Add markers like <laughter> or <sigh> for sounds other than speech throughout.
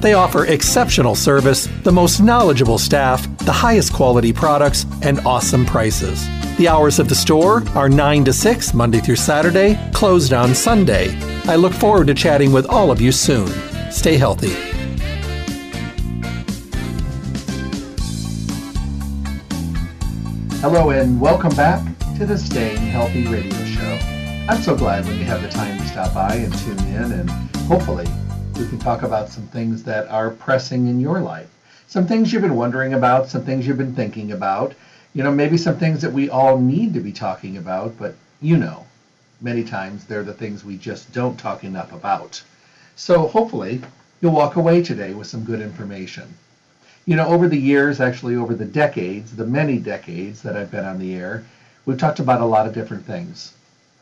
They offer exceptional service, the most knowledgeable staff, the highest quality products, and awesome prices. The hours of the store are 9 to 6, Monday through Saturday, closed on Sunday. I look forward to chatting with all of you soon. Stay healthy. Hello, and welcome back to the Staying Healthy Radio Show. I'm so glad when you have the time to stop by and tune in, and hopefully, we can talk about some things that are pressing in your life. Some things you've been wondering about, some things you've been thinking about, you know, maybe some things that we all need to be talking about, but you know, many times they're the things we just don't talk enough about. So hopefully, you'll walk away today with some good information. You know, over the years, actually over the decades, the many decades that I've been on the air, we've talked about a lot of different things.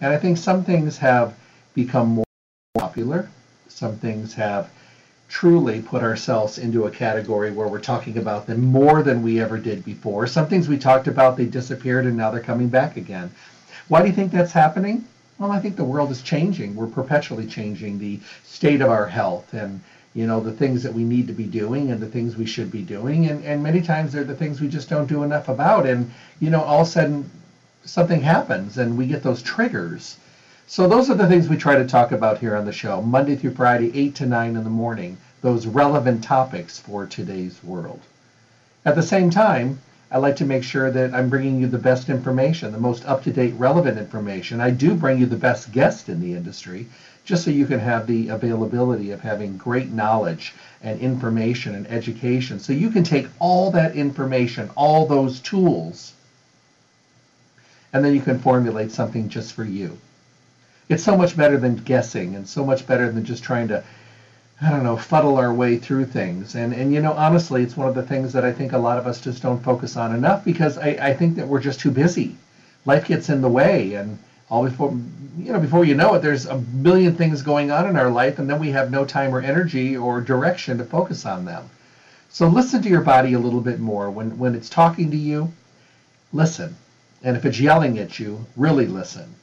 And I think some things have become more popular some things have truly put ourselves into a category where we're talking about them more than we ever did before. Some things we talked about, they disappeared and now they're coming back again. Why do you think that's happening? Well, I think the world is changing. We're perpetually changing the state of our health and you know the things that we need to be doing and the things we should be doing and, and many times they're the things we just don't do enough about and you know all of a sudden something happens and we get those triggers so those are the things we try to talk about here on the show, Monday through Friday, 8 to 9 in the morning, those relevant topics for today's world. At the same time, I like to make sure that I'm bringing you the best information, the most up-to-date relevant information. I do bring you the best guest in the industry, just so you can have the availability of having great knowledge and information and education. So you can take all that information, all those tools, and then you can formulate something just for you it's so much better than guessing and so much better than just trying to I don't know, fuddle our way through things. And and you know, honestly, it's one of the things that I think a lot of us just don't focus on enough because I, I think that we're just too busy. Life gets in the way and all before you know, before you know it, there's a million things going on in our life and then we have no time or energy or direction to focus on them. So listen to your body a little bit more. When when it's talking to you, listen. And if it's yelling at you, really listen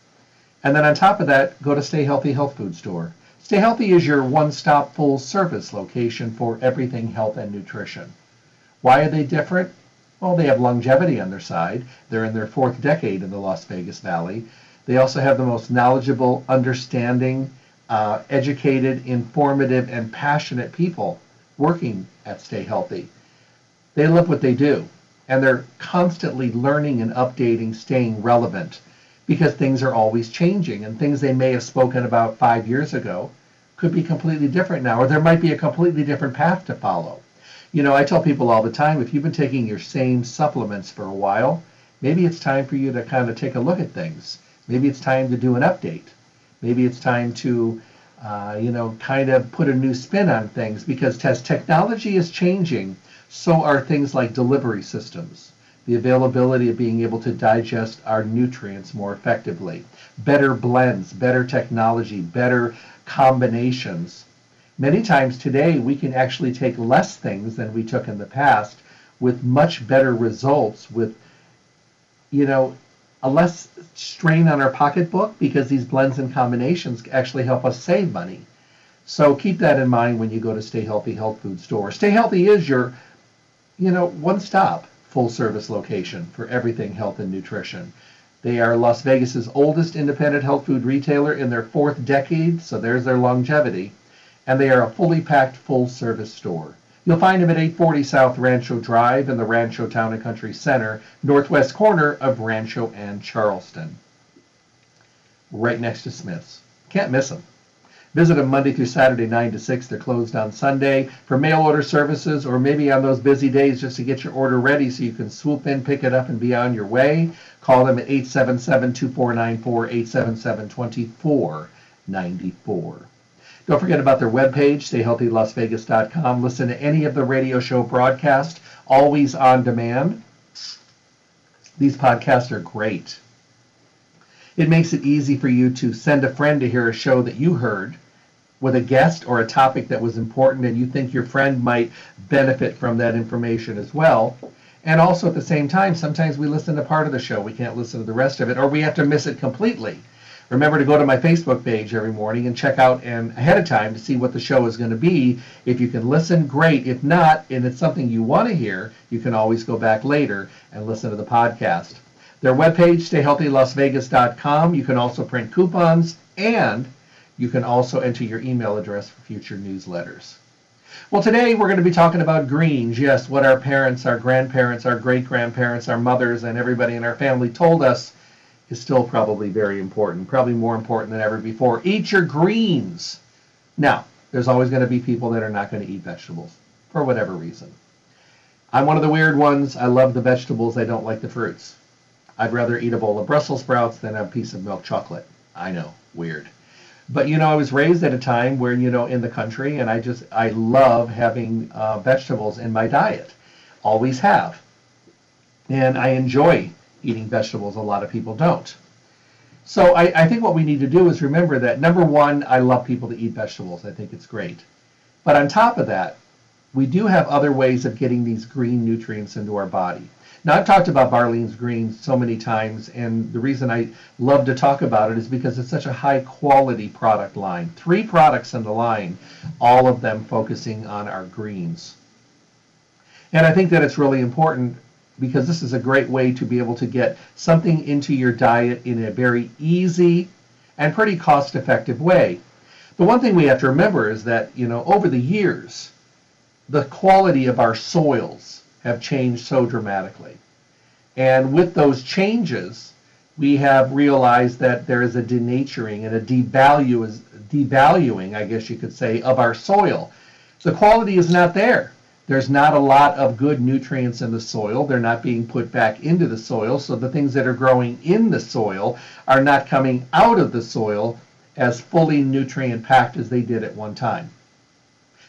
and then on top of that, go to Stay Healthy Health Food Store. Stay Healthy is your one-stop full-service location for everything health and nutrition. Why are they different? Well, they have longevity on their side. They're in their fourth decade in the Las Vegas Valley. They also have the most knowledgeable, understanding, uh, educated, informative, and passionate people working at Stay Healthy. They love what they do, and they're constantly learning and updating, staying relevant because things are always changing and things they may have spoken about five years ago could be completely different now, or there might be a completely different path to follow. You know, I tell people all the time if you've been taking your same supplements for a while, maybe it's time for you to kind of take a look at things. Maybe it's time to do an update. Maybe it's time to, uh, you know, kind of put a new spin on things because as technology is changing, so are things like delivery systems the availability of being able to digest our nutrients more effectively, better blends, better technology, better combinations. Many times today, we can actually take less things than we took in the past with much better results, with, you know, a less strain on our pocketbook because these blends and combinations actually help us save money. So keep that in mind when you go to Stay Healthy Health Food Store. Stay Healthy is your, you know, one stop full service location for everything health and nutrition. They are Las Vegas's oldest independent health food retailer in their fourth decade, so there's their longevity, and they are a fully packed full service store. You'll find them at 840 South Rancho Drive in the Rancho Town and Country Center, northwest corner of Rancho and Charleston. right next to Smith's. Can't miss them. Visit them Monday through Saturday, 9 to 6. They're closed on Sunday for mail order services or maybe on those busy days just to get your order ready so you can swoop in, pick it up, and be on your way. Call them at 877 2494 877 2494. Don't forget about their webpage, stayhealthylasvegas.com. Listen to any of the radio show broadcast, always on demand. These podcasts are great. It makes it easy for you to send a friend to hear a show that you heard with a guest or a topic that was important and you think your friend might benefit from that information as well. And also at the same time, sometimes we listen to part of the show, we can't listen to the rest of it, or we have to miss it completely. Remember to go to my Facebook page every morning and check out and ahead of time to see what the show is going to be. If you can listen, great. If not, and it's something you want to hear, you can always go back later and listen to the podcast. Their webpage, stayhealthylasvegas.com. You can also print coupons and you can also enter your email address for future newsletters. Well, today we're going to be talking about greens. Yes, what our parents, our grandparents, our great grandparents, our mothers, and everybody in our family told us is still probably very important, probably more important than ever before. Eat your greens. Now, there's always going to be people that are not going to eat vegetables for whatever reason. I'm one of the weird ones. I love the vegetables. I don't like the fruits. I'd rather eat a bowl of Brussels sprouts than a piece of milk chocolate. I know, weird. But you know, I was raised at a time where you know in the country, and I just I love having uh, vegetables in my diet. Always have, and I enjoy eating vegetables. A lot of people don't. So I, I think what we need to do is remember that number one, I love people to eat vegetables. I think it's great. But on top of that, we do have other ways of getting these green nutrients into our body. Now, I've talked about Barlean's Green so many times, and the reason I love to talk about it is because it's such a high quality product line. Three products in the line, all of them focusing on our greens. And I think that it's really important because this is a great way to be able to get something into your diet in a very easy and pretty cost effective way. The one thing we have to remember is that, you know, over the years, the quality of our soils have changed so dramatically. And with those changes, we have realized that there is a denaturing and a devalue, devaluing, I guess you could say, of our soil. The quality is not there. There's not a lot of good nutrients in the soil. They're not being put back into the soil. So the things that are growing in the soil are not coming out of the soil as fully nutrient packed as they did at one time.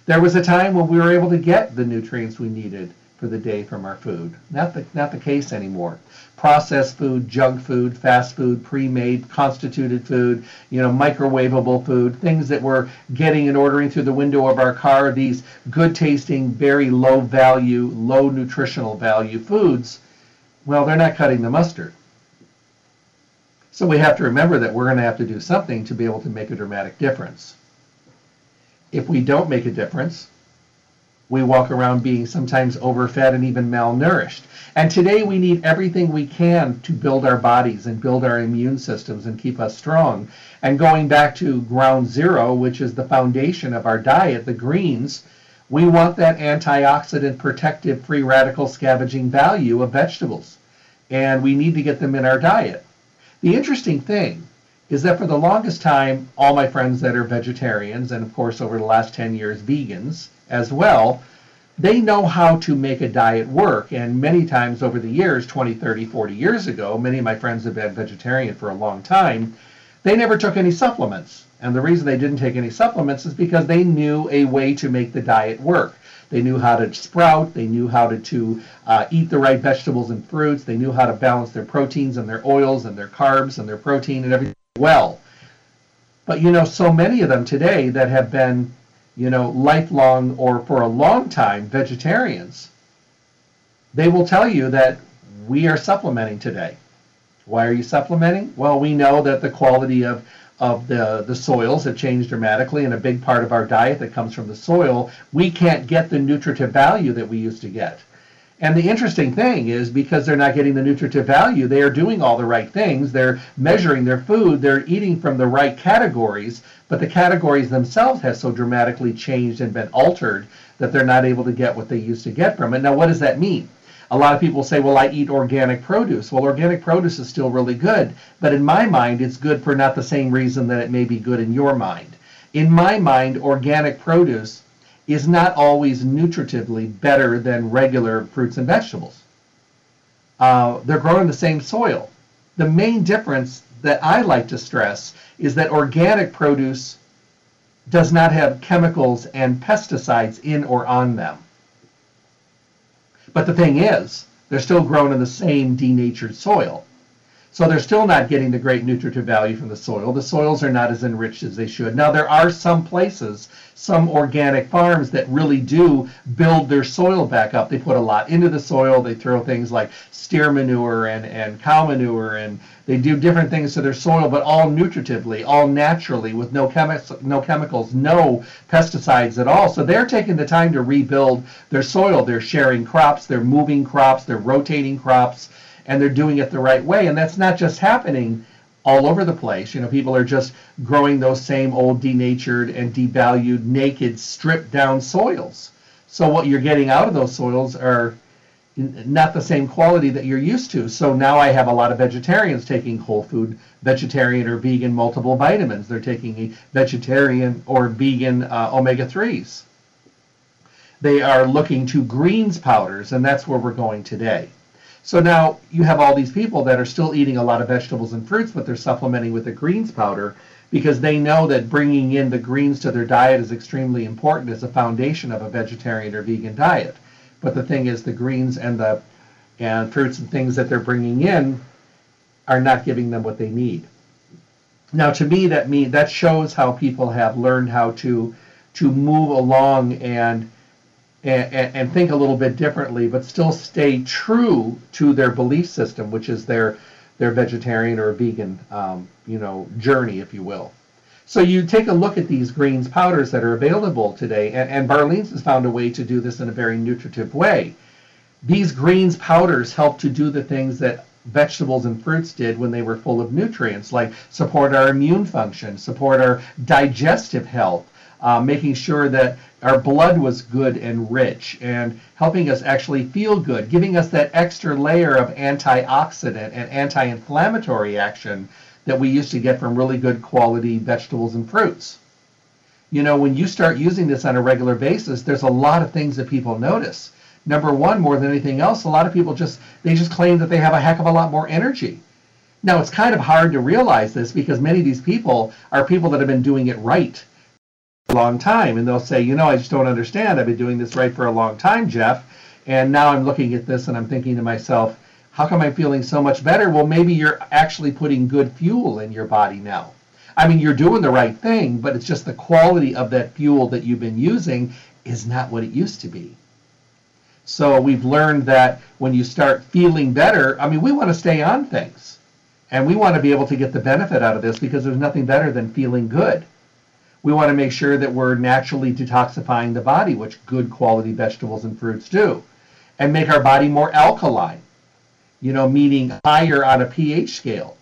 There was a time when we were able to get the nutrients we needed for the day from our food. Not the, not the case anymore. Processed food, junk food, fast food, pre-made, constituted food, you know, microwavable food, things that we're getting and ordering through the window of our car, these good tasting, very low value, low nutritional value foods, well, they're not cutting the mustard. So we have to remember that we're going to have to do something to be able to make a dramatic difference. If we don't make a difference, we walk around being sometimes overfed and even malnourished. And today we need everything we can to build our bodies and build our immune systems and keep us strong. And going back to ground zero, which is the foundation of our diet, the greens, we want that antioxidant protective free radical scavenging value of vegetables. And we need to get them in our diet. The interesting thing is that for the longest time, all my friends that are vegetarians, and of course over the last 10 years, vegans, as well, they know how to make a diet work. And many times over the years, 20, 30, 40 years ago, many of my friends have been vegetarian for a long time. They never took any supplements. And the reason they didn't take any supplements is because they knew a way to make the diet work. They knew how to sprout. They knew how to, to uh, eat the right vegetables and fruits. They knew how to balance their proteins and their oils and their carbs and their protein and everything well. But you know, so many of them today that have been you know, lifelong or for a long time vegetarians, they will tell you that we are supplementing today. Why are you supplementing? Well, we know that the quality of, of the, the soils have changed dramatically, and a big part of our diet that comes from the soil, we can't get the nutritive value that we used to get. And the interesting thing is because they're not getting the nutritive value, they are doing all the right things. They're measuring their food, they're eating from the right categories, but the categories themselves have so dramatically changed and been altered that they're not able to get what they used to get from it. Now, what does that mean? a lot of people say, well, I eat organic produce. Well, organic produce is still really good, but in my mind, it's good for not the same reason that it may be good in your mind. In my mind, organic produce is not always nutritively better than regular fruits and vegetables. Uh, they're grown in the same soil. The main difference that I like to stress is that organic produce does not have chemicals and pesticides in or on them. But the thing is, they're still grown in the same denatured soil. So they're still not getting the great nutritive value from the soil. The soils are not as enriched as they should. Now, there are some places, some organic farms that really do build their soil back up. They put a lot into the soil. They throw things like steer manure and, and cow manure, and they do different things to their soil, but all nutritively, all naturally, with no, chemi- no chemicals, no pesticides at all. So they're taking the time to rebuild their soil. They're sharing crops, they're moving crops, they're rotating crops and they're doing it the right way. And that's not just happening all over the place. You know, people are just growing those same old denatured and devalued, naked, stripped down soils. So what you're getting out of those soils are not the same quality that you're used to. So now I have a lot of vegetarians taking whole food, vegetarian or vegan multiple vitamins. They're taking a vegetarian or vegan uh, omega 3s. They are looking to greens powders, and that's where we're going today. So now you have all these people that are still eating a lot of vegetables and fruits, but they're supplementing with the greens powder because they know that bringing in the greens to their diet is extremely important as a foundation of a vegetarian or vegan diet. But the thing is, the greens and the and fruits and things that they're bringing in are not giving them what they need. Now, to me, that mean that shows how people have learned how to to move along and and, and, think a little bit differently, but still stay true to their belief system, which is their their vegetarian or vegan, um, you know, journey, if you will. So you take a look at these greens powders that are available today, and, and Barleans has found a way to do this in a very nutritive way. These greens powders help to do the things that vegetables and fruits did when they were full of nutrients, like support our immune function, support our digestive health, uh, making sure that our blood was good and rich and helping us actually feel good, giving us that extra layer of antioxidant and anti inflammatory action that we used to get from really good quality vegetables and fruits. You know, when you start using this on a regular basis, there's a lot of things that people notice. Number one, more than anything else, a lot of people just they just claim that they have a heck of a lot more energy. Now it's kind of hard to realize this because many of these people are people that have been doing it right long time and they'll say you know i just don't understand. I've been doing this right for a long time jeff and now i'm looking at this and i'm thinking to myself how come i'm feeling so much better? Well maybe you're actually putting good fuel in your body now. I mean you're doing the right thing but it's just the quality of that fuel that you've been using is not what it used to be. So we've learned that when you start feeling better i mean we want to stay on things and we want to be able to get the benefit out of this because there's nothing better than feeling good we want to make sure that we're naturally detoxifying the body, which good quality vegetables and fruits do, and make our body more alkaline, you know, meaning higher on a pH scale.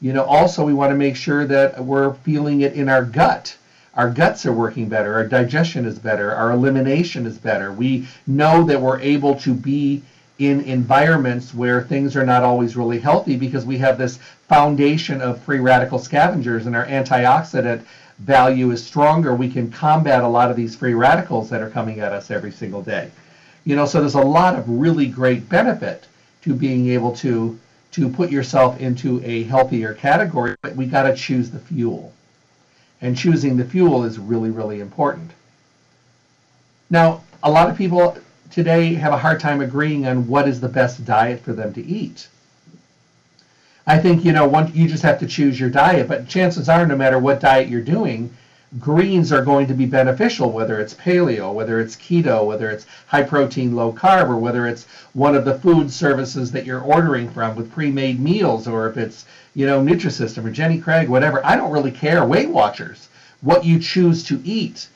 You know, also we want to make sure that we're feeling it in our gut. Our guts are working better, our digestion is better, our elimination is better. We know that we're able to be in environments where things are not always really healthy because we have this foundation of free radical scavengers and our antioxidant value is stronger, we can combat a lot of these free radicals that are coming at us every single day. You know, so there's a lot of really great benefit to being able to to put yourself into a healthier category, but we got to choose the fuel. And choosing the fuel is really, really important. Now, a lot of people today have a hard time agreeing on what is the best diet for them to eat. I think you know one you just have to choose your diet, but chances are no matter what diet you're doing, greens are going to be beneficial whether it's paleo, whether it's keto, whether it's high protein, low carb or whether it's one of the food services that you're ordering from with pre-made meals or if it's, you know, Nutrisystem or Jenny Craig, whatever. I don't really care, Weight Watchers. What you choose to eat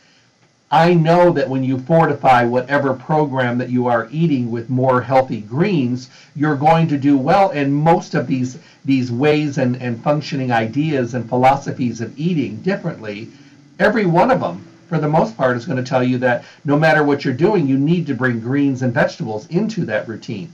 I know that when you fortify whatever program that you are eating with more healthy greens, you're going to do well. And most of these these ways and, and functioning ideas and philosophies of eating differently, every one of them for the most part, is going to tell you that no matter what you're doing, you need to bring greens and vegetables into that routine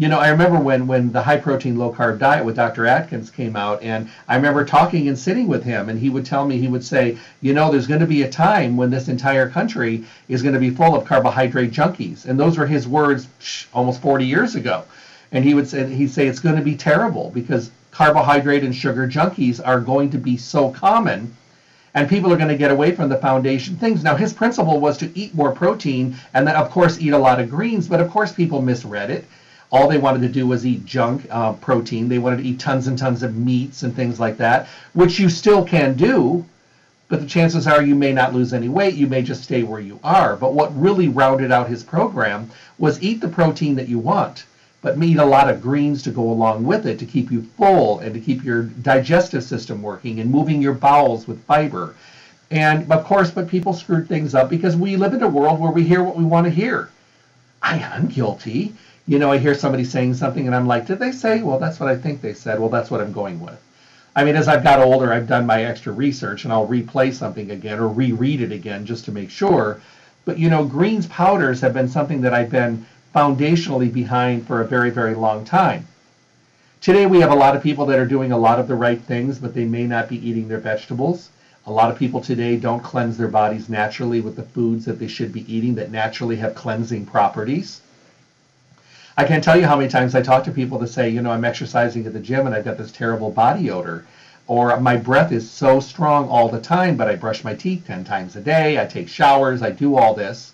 you know, I remember when when the high protein low carb diet with Dr. Atkins came out, and I remember talking and sitting with him, and he would tell me he would say, you know, there's going to be a time when this entire country is going to be full of carbohydrate junkies, and those were his words almost 40 years ago, and he would say he'd say it's going to be terrible because carbohydrate and sugar junkies are going to be so common and people are going to get away from the foundation things. Now, his principle was to eat more protein and then, of course, eat a lot of greens, but of course, people misread it all they wanted to do was eat junk uh, protein. They wanted to eat tons and tons of meats and things like that, which you still can do, but the chances are you may not lose any weight. You may just stay where you are. But what really rounded out his program was eat the protein that you want, but eat a lot of greens to go along with it to keep you full and to keep your digestive system working and moving your bowels with fiber. And of course, but people screwed things up because we live in a world where we hear what we want to hear. I am guilty you know, I hear somebody saying something and I'm like, did they say? Well, that's what I think they said. Well, that's what I'm going with. I mean, as I've got older, I've done my extra research and I'll replay something again or reread it again just to make sure. But, you know, greens powders have been something that I've been foundationally behind for a very, very long time. Today, we have a lot of people that are doing a lot of the right things, but they may not be eating their vegetables. A lot of people today don't cleanse their bodies naturally with the foods that they should be eating that naturally have cleansing properties. I can't tell you how many times I talk to people that say, you know, I'm exercising at the gym and I've got this terrible body odor. Or my breath is so strong all the time, but I brush my teeth 10 times a day, I take showers, I do all this.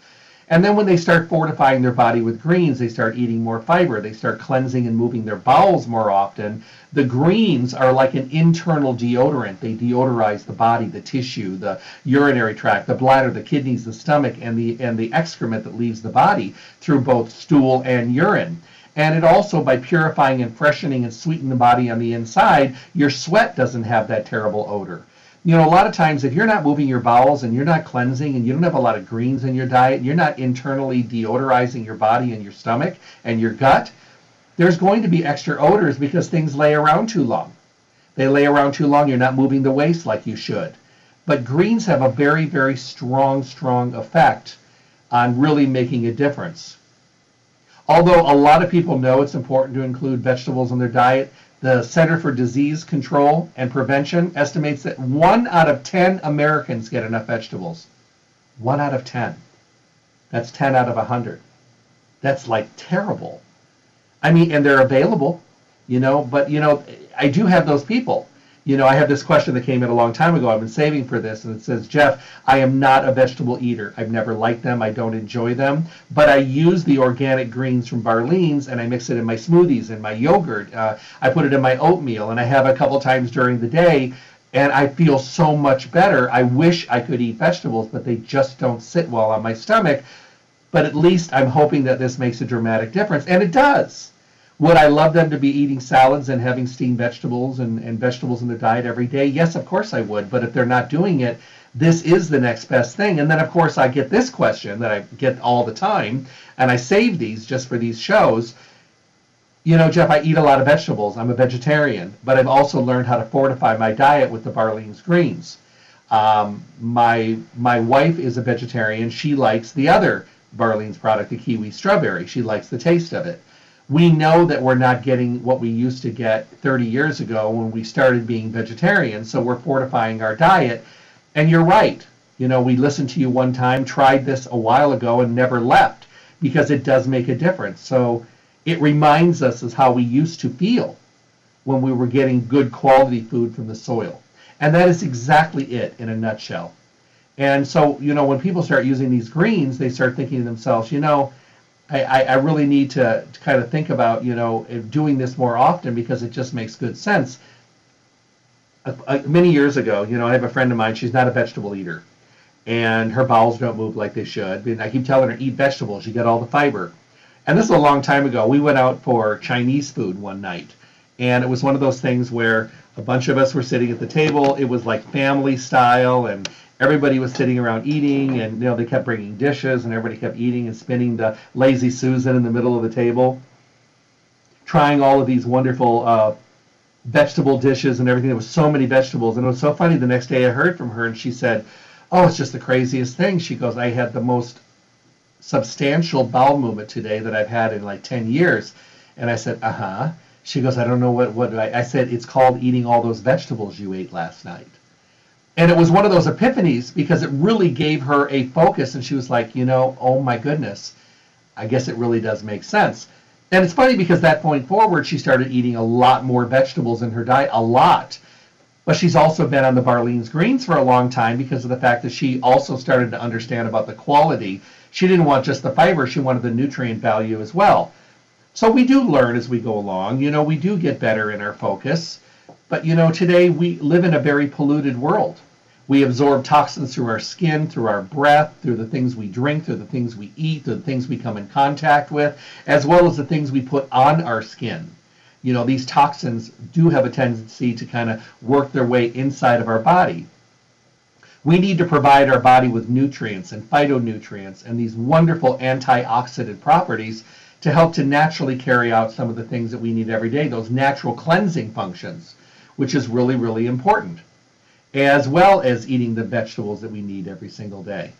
And then when they start fortifying their body with greens, they start eating more fiber. They start cleansing and moving their bowels more often. The greens are like an internal deodorant. They deodorize the body, the tissue, the urinary tract, the bladder, the kidneys, the stomach, and the and the excrement that leaves the body through both stool and urine. And it also, by purifying and freshening and sweetening the body on the inside, your sweat doesn't have that terrible odor you know, a lot of times if you're not moving your bowels and you're not cleansing and you don't have a lot of greens in your diet, you're not internally deodorizing your body and your stomach and your gut, there's going to be extra odors because things lay around too long. They lay around too long, you're not moving the waste like you should. But greens have a very, very strong, strong effect on really making a difference. Although a lot of people know it's important to include vegetables in their diet, the Center for Disease Control and Prevention estimates that one out of 10 Americans get enough vegetables. One out of 10. That's 10 out of 100. That's like terrible. I mean, and they're available, you know, but, you know, I do have those people you know, I have this question that came in a long time ago. I've been saving for this, and it says, Jeff, I am not a vegetable eater. I've never liked them. I don't enjoy them, but I use the organic greens from Barlean's, and I mix it in my smoothies and my yogurt. Uh, I put it in my oatmeal, and I have a couple times during the day, and I feel so much better. I wish I could eat vegetables, but they just don't sit well on my stomach. But at least I'm hoping that this makes a dramatic difference, and it does. Would I love them to be eating salads and having steamed vegetables and, and vegetables in their diet every day? Yes, of course I would. But if they're not doing it, this is the next best thing. And then, of course, I get this question that I get all the time, and I save these just for these shows. You know, Jeff, I eat a lot of vegetables. I'm a vegetarian, but I've also learned how to fortify my diet with the Barlean's greens. Um, my my wife is a vegetarian. She likes the other Barlean's product, the kiwi strawberry. She likes the taste of it we know that we're not getting what we used to get 30 years ago when we started being vegetarians. So we're fortifying our diet. And you're right. You know, we listened to you one time, tried this a while ago, and never left because it does make a difference. So it reminds us of how we used to feel when we were getting good quality food from the soil. And that is exactly it in a nutshell. And so, you know, when people start using these greens, they start thinking to themselves, you know, I, I really need to, to kind of think about, you know, doing this more often because it just makes good sense. Uh, many years ago, you know, I have a friend of mine, she's not a vegetable eater, and her bowels don't move like they should. And I keep telling her, eat vegetables, you get all the fiber. And this is a long time ago. We went out for Chinese food one night, and it was one of those things where a bunch of us were sitting at the table. It was like family style, and everybody was sitting around eating, and you know they kept bringing dishes, and everybody kept eating and spinning the lazy Susan in the middle of the table, trying all of these wonderful uh, vegetable dishes and everything. There was so many vegetables, and it was so funny. The next day, I heard from her, and she said, Oh, it's just the craziest thing. She goes, I had the most substantial bowel movement today that I've had in like 10 years. And I said, uh huh. She goes, I don't know what, what I, I said, it's called eating all those vegetables you ate last night. And it was one of those epiphanies because it really gave her a focus. And she was like, you know, oh my goodness, I guess it really does make sense. And it's funny because that point forward, she started eating a lot more vegetables in her diet, a lot. But she's also been on the Barlean's greens for a long time because of the fact that she also started to understand about the quality. She didn't want just the fiber, she wanted the nutrient value as well. So we do learn as we go along. You know, we do get better in our focus. But you know, today we live in a very polluted world. We absorb toxins through our skin, through our breath, through the things we drink, through the things we eat, through the things we come in contact with, as well as the things we put on our skin. You know, these toxins do have a tendency to kind of work their way inside of our body. We need to provide our body with nutrients and phytonutrients and these wonderful antioxidant properties to help to naturally carry out some of the things that we need every day, those natural cleansing functions, which is really, really important as well as eating the vegetables that we need every single day.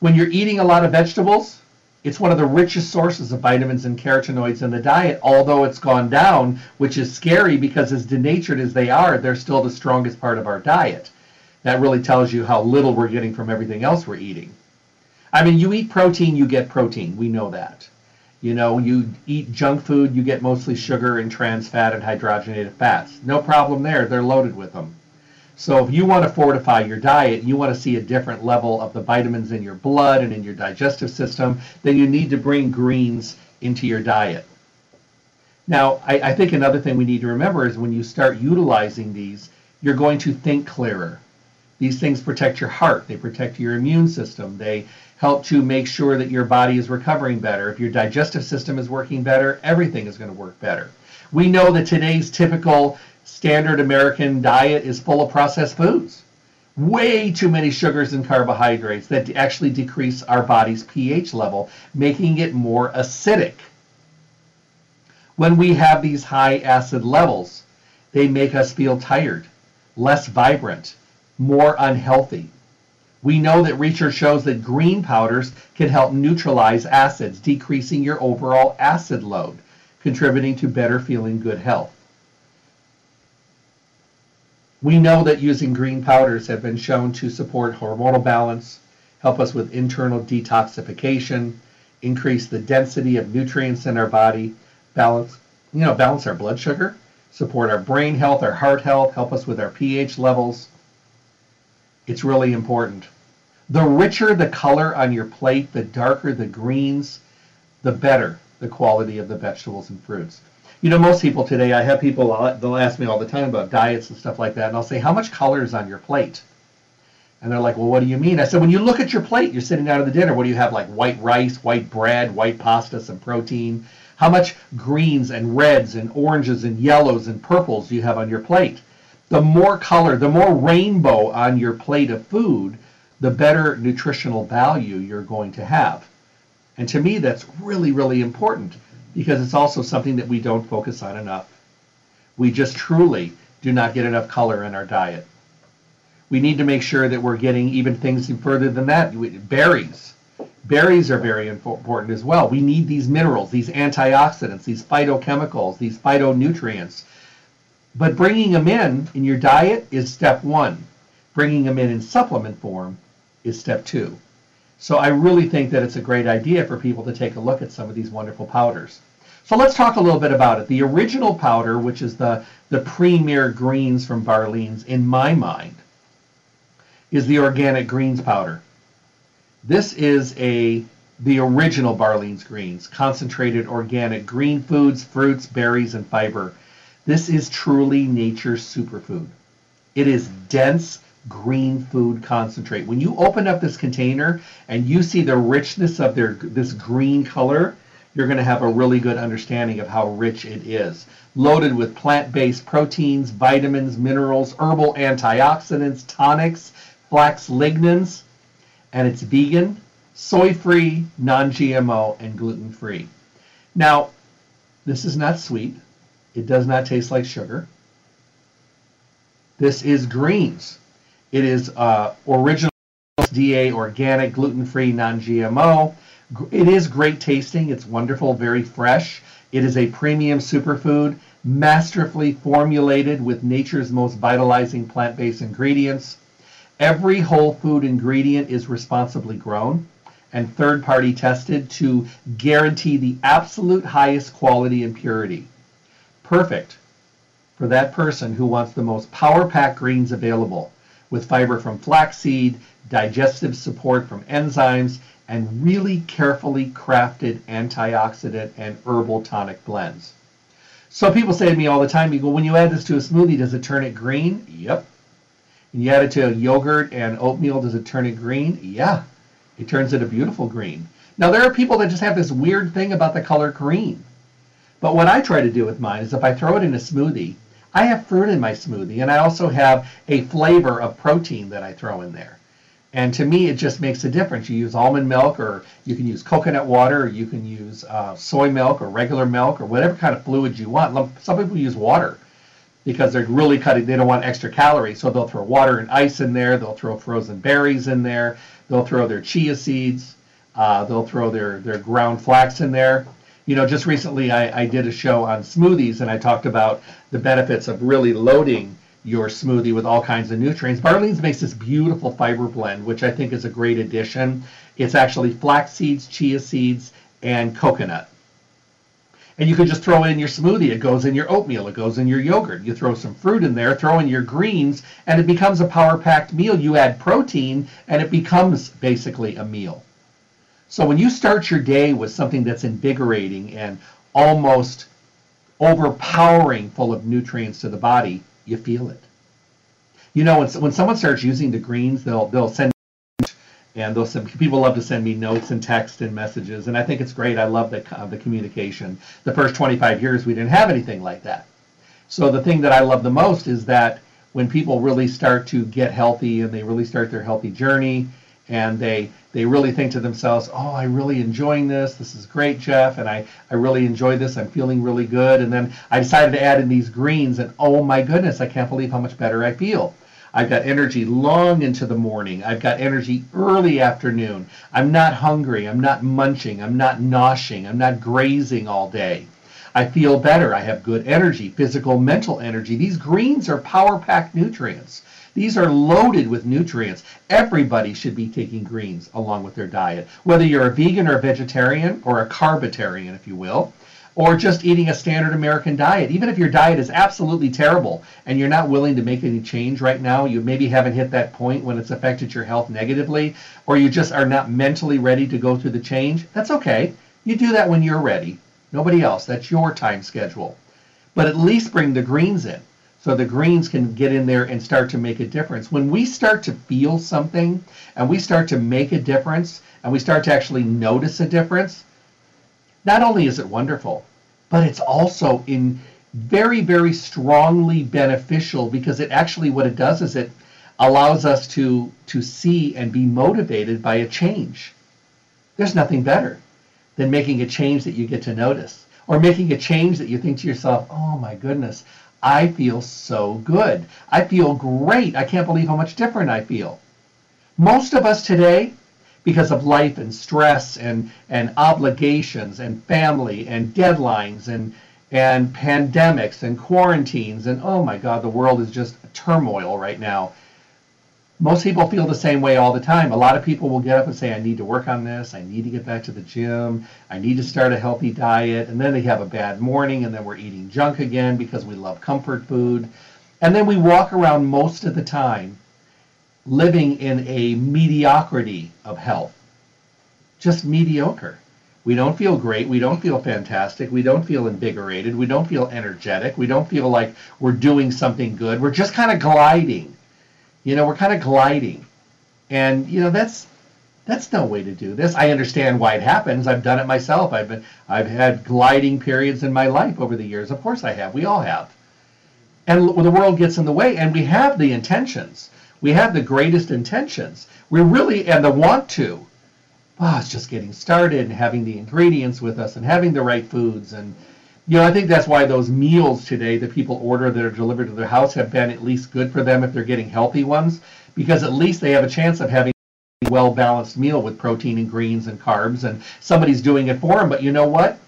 When you're eating a lot of vegetables, it's one of the richest sources of vitamins and carotenoids in the diet, although it's gone down, which is scary because as denatured as they are, they're still the strongest part of our diet. That really tells you how little we're getting from everything else we're eating. I mean, you eat protein, you get protein. We know that. You know, you eat junk food, you get mostly sugar and trans fat and hydrogenated fats. No problem there. They're loaded with them. So if you want to fortify your diet, you want to see a different level of the vitamins in your blood and in your digestive system, then you need to bring greens into your diet. Now, I, I think another thing we need to remember is when you start utilizing these, you're going to think clearer. These things protect your heart, they protect your immune system, they help to make sure that your body is recovering better. If your digestive system is working better, everything is going to work better. We know that today's typical standard American diet is full of processed foods. Way too many sugars and carbohydrates that actually decrease our body's pH level, making it more acidic. When we have these high acid levels, they make us feel tired, less vibrant, more unhealthy. We know that research shows that green powders can help neutralize acids, decreasing your overall acid load, contributing to better feeling good health. We know that using green powders have been shown to support hormonal balance, help us with internal detoxification, increase the density of nutrients in our body, balance, you know, balance our blood sugar, support our brain health, our heart health, help us with our pH levels. It's really important. The richer the color on your plate, the darker the greens, the better the quality of the vegetables and fruits you know, most people today, I have people, uh, they'll ask me all the time about diets and stuff like that, and I'll say, how much color is on your plate? And they're like, well, what do you mean? I said, when you look at your plate, you're sitting down at the dinner, what do you have? Like white rice, white bread, white pasta, some protein. How much greens and reds and oranges and yellows and purples do you have on your plate? The more color, the more rainbow on your plate of food, the better nutritional value you're going to have. And to me, that's really, really important because it's also something that we don't focus on enough. We just truly do not get enough color in our diet. We need to make sure that we're getting even things further than that. Berries. Berries are very important as well. We need these minerals, these antioxidants, these phytochemicals, these phytonutrients. But bringing them in in your diet is step one. Bringing them in in supplement form is step two. So I really think that it's a great idea for people to take a look at some of these wonderful powders. So let's talk a little bit about it. The original powder, which is the, the premier greens from Barlean's, in my mind, is the organic greens powder. This is a the original Barlean's greens, concentrated organic green foods, fruits, berries, and fiber. This is truly nature's superfood. It is dense green food concentrate. When you open up this container and you see the richness of their this green color, you're going to have a really good understanding of how rich it is. Loaded with plant-based proteins, vitamins, minerals, herbal antioxidants, tonics, flax lignans, and it's vegan, soy-free, non-GMO, and gluten-free. Now, this is not sweet. It does not taste like sugar. This is greens It is uh, original DA organic, gluten-free, non-GMO. It is great tasting. It's wonderful, very fresh. It is a premium superfood, masterfully formulated with nature's most vitalizing plant-based ingredients. Every whole food ingredient is responsibly grown and third party tested to guarantee the absolute highest quality and purity. Perfect for that person who wants the most power packed greens available with fiber from flaxseed, digestive support from enzymes, and really carefully crafted antioxidant and herbal tonic blends. So people say to me all the time, you go, when you add this to a smoothie, does it turn it green? Yep. And you add it to yogurt and oatmeal, does it turn it green? Yeah. It turns it a beautiful green. Now there are people that just have this weird thing about the color green. But what I try to do with mine is if I throw it in a smoothie, I have fruit in my smoothie and I also have a flavor of protein that I throw in there. And to me, it just makes a difference. You use almond milk, or you can use coconut water, or you can use uh, soy milk, or regular milk, or whatever kind of fluid you want. Some people use water because they're really cutting. They don't want extra calories, so they'll throw water and ice in there. They'll throw frozen berries in there. They'll throw their chia seeds. Uh, they'll throw their their ground flax in there. You know, just recently I, I did a show on smoothies and I talked about the benefits of really loading your smoothie with all kinds of nutrients. Barlean's makes this beautiful fiber blend, which I think is a great addition. It's actually flax seeds, chia seeds, and coconut. And you can just throw in your smoothie. It goes in your oatmeal. It goes in your yogurt. You throw some fruit in there, throw in your greens, and it becomes a power packed meal. You add protein, and it becomes basically a meal. So when you start your day with something that's invigorating and almost overpowering full of nutrients to the body, you feel it. You know, when, when someone starts using the greens, they'll they'll send and send people love to send me notes and text and messages, and I think it's great. I love the uh, the communication. The first 25 years, we didn't have anything like that. So the thing that I love the most is that when people really start to get healthy and they really start their healthy journey and they they really think to themselves, "Oh, I'm really enjoying this. This is great, Jeff, and I I really enjoy this. I'm feeling really good." And then I decided to add in these greens, and oh my goodness, I can't believe how much better I feel. I've got energy long into the morning. I've got energy early afternoon. I'm not hungry. I'm not munching. I'm not noshing. I'm not grazing all day. I feel better. I have good energy, physical, mental energy. These greens are power packed nutrients. These are loaded with nutrients. Everybody should be taking greens along with their diet, whether you're a vegan or a vegetarian or a carbitarian, if you will, or just eating a standard American diet. Even if your diet is absolutely terrible and you're not willing to make any change right now, you maybe haven't hit that point when it's affected your health negatively, or you just are not mentally ready to go through the change, that's okay. You do that when you're ready. Nobody else. That's your time schedule. But at least bring the greens in so the greens can get in there and start to make a difference. When we start to feel something and we start to make a difference and we start to actually notice a difference, not only is it wonderful, but it's also in very, very strongly beneficial because it actually what it does is it allows us to to see and be motivated by a change. There's nothing better than making a change that you get to notice or making a change that you think to yourself, oh my goodness, I feel so good. I feel great. I can't believe how much different I feel. Most of us today, because of life and stress and, and obligations and family and deadlines and, and pandemics and quarantines and oh my God, the world is just turmoil right now most people feel the same way all the time. A lot of people will get up and say, I need to work on this. I need to get back to the gym. I need to start a healthy diet. And then they have a bad morning, and then we're eating junk again because we love comfort food. And then we walk around most of the time living in a mediocrity of health. Just mediocre. We don't feel great. We don't feel fantastic. We don't feel invigorated. We don't feel energetic. We don't feel like we're doing something good. We're just kind of gliding you know, we're kind of gliding. And, you know, that's that's no way to do this. I understand why it happens. I've done it myself. I've been I've had gliding periods in my life over the years. Of course I have. We all have. And the world gets in the way and we have the intentions. We have the greatest intentions. We really and the want to. Oh, it's just getting started and having the ingredients with us and having the right foods and you know, I think that's why those meals today that people order that are delivered to their house have been at least good for them if they're getting healthy ones, because at least they have a chance of having a well balanced meal with protein and greens and carbs and somebody's doing it for them. But you know what?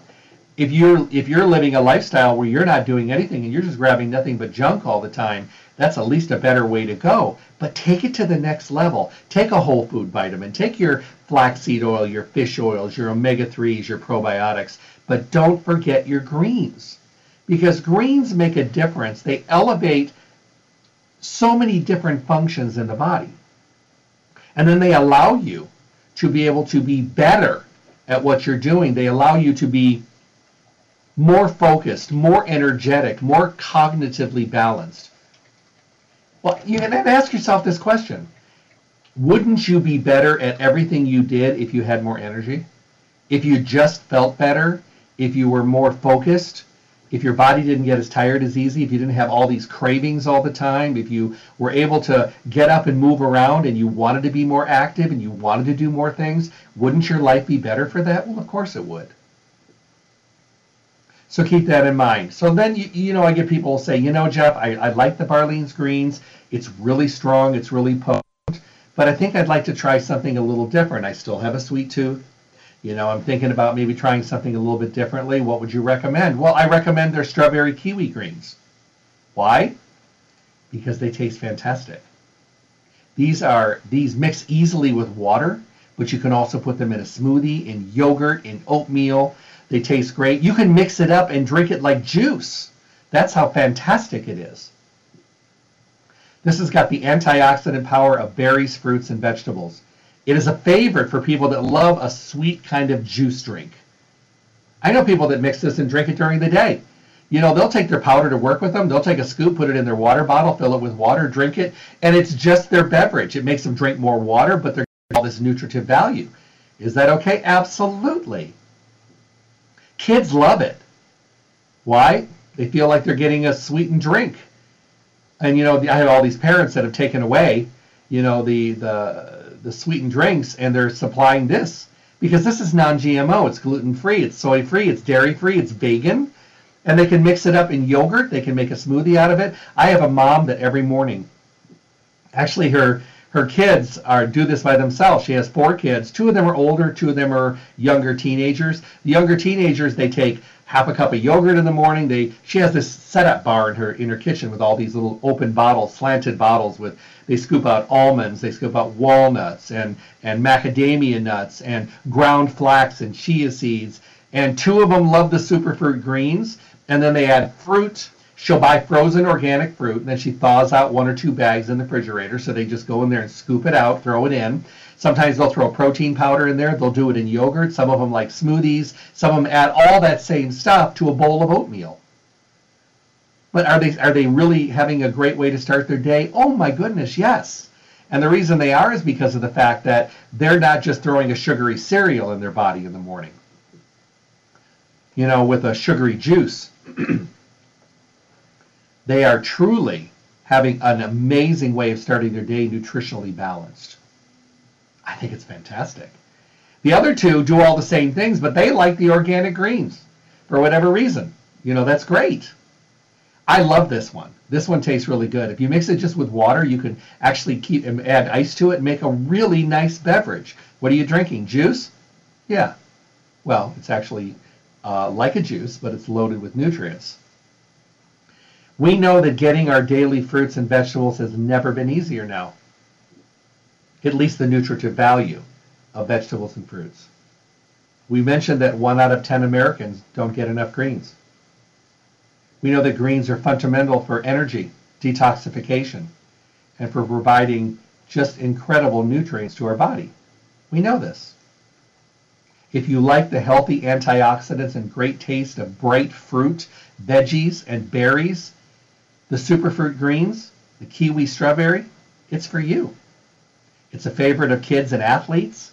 If you're if you're living a lifestyle where you're not doing anything and you're just grabbing nothing but junk all the time, that's at least a better way to go. But take it to the next level. Take a whole food vitamin. Take your flaxseed oil, your fish oils, your omega 3s, your probiotics. But don't forget your greens. Because greens make a difference. They elevate so many different functions in the body. And then they allow you to be able to be better at what you're doing. They allow you to be more focused, more energetic, more cognitively balanced. Well, you can then ask yourself this question. Wouldn't you be better at everything you did if you had more energy? If you just felt better? If you were more focused? If your body didn't get as tired as easy? If you didn't have all these cravings all the time? If you were able to get up and move around and you wanted to be more active and you wanted to do more things? Wouldn't your life be better for that? Well, of course it would. So keep that in mind. So then, you, you know, I get people say, you know, Jeff, I, I like the Barlean's greens. It's really strong. It's really potent. But I think I'd like to try something a little different. I still have a sweet tooth. You know, I'm thinking about maybe trying something a little bit differently. What would you recommend? Well, I recommend their strawberry kiwi greens. Why? Because they taste fantastic. These are these mix easily with water, but you can also put them in a smoothie, in yogurt, in oatmeal. They taste great. You can mix it up and drink it like juice. That's how fantastic it is. This has got the antioxidant power of berries, fruits, and vegetables. It is a favorite for people that love a sweet kind of juice drink. I know people that mix this and drink it during the day. You know, they'll take their powder to work with them. They'll take a scoop, put it in their water bottle, fill it with water, drink it, and it's just their beverage. It makes them drink more water, but they're all this nutritive value. Is that okay? Absolutely. Kids love it. Why? They feel like they're getting a sweetened drink. And you know, I have all these parents that have taken away, you know, the the the sweetened drinks, and they're supplying this because this is non-GMO. It's gluten-free. It's soy-free. It's dairy-free. It's vegan, and they can mix it up in yogurt. They can make a smoothie out of it. I have a mom that every morning, actually, her her kids are do this by themselves. She has four kids. Two of them are older, two of them are younger teenagers. The younger teenagers they take half a cup of yogurt in the morning. They she has this setup bar in her in her kitchen with all these little open bottles, slanted bottles with they scoop out almonds, they scoop out walnuts and and macadamia nuts and ground flax and chia seeds. And two of them love the superfruit greens, and then they add fruit She'll buy frozen organic fruit, and then she thaws out one or two bags in the refrigerator. So they just go in there and scoop it out, throw it in. Sometimes they'll throw protein powder in there. They'll do it in yogurt. Some of them like smoothies. Some of them add all that same stuff to a bowl of oatmeal. But are they are they really having a great way to start their day? Oh my goodness, yes. And the reason they are is because of the fact that they're not just throwing a sugary cereal in their body in the morning. You know, with a sugary juice. <clears throat> They are truly having an amazing way of starting their day nutritionally balanced. I think it's fantastic. The other two do all the same things, but they like the organic greens for whatever reason. You know, that's great. I love this one. This one tastes really good. If you mix it just with water, you can actually keep and add ice to it and make a really nice beverage. What are you drinking? Juice? Yeah. Well, it's actually uh, like a juice, but it's loaded with nutrients. We know that getting our daily fruits and vegetables has never been easier now, at least the nutritive value of vegetables and fruits. We mentioned that one out of 10 Americans don't get enough greens. We know that greens are fundamental for energy, detoxification, and for providing just incredible nutrients to our body. We know this. If you like the healthy antioxidants and great taste of bright fruit, veggies, and berries, the superfruit greens, the kiwi strawberry, it's for you. It's a favorite of kids and athletes.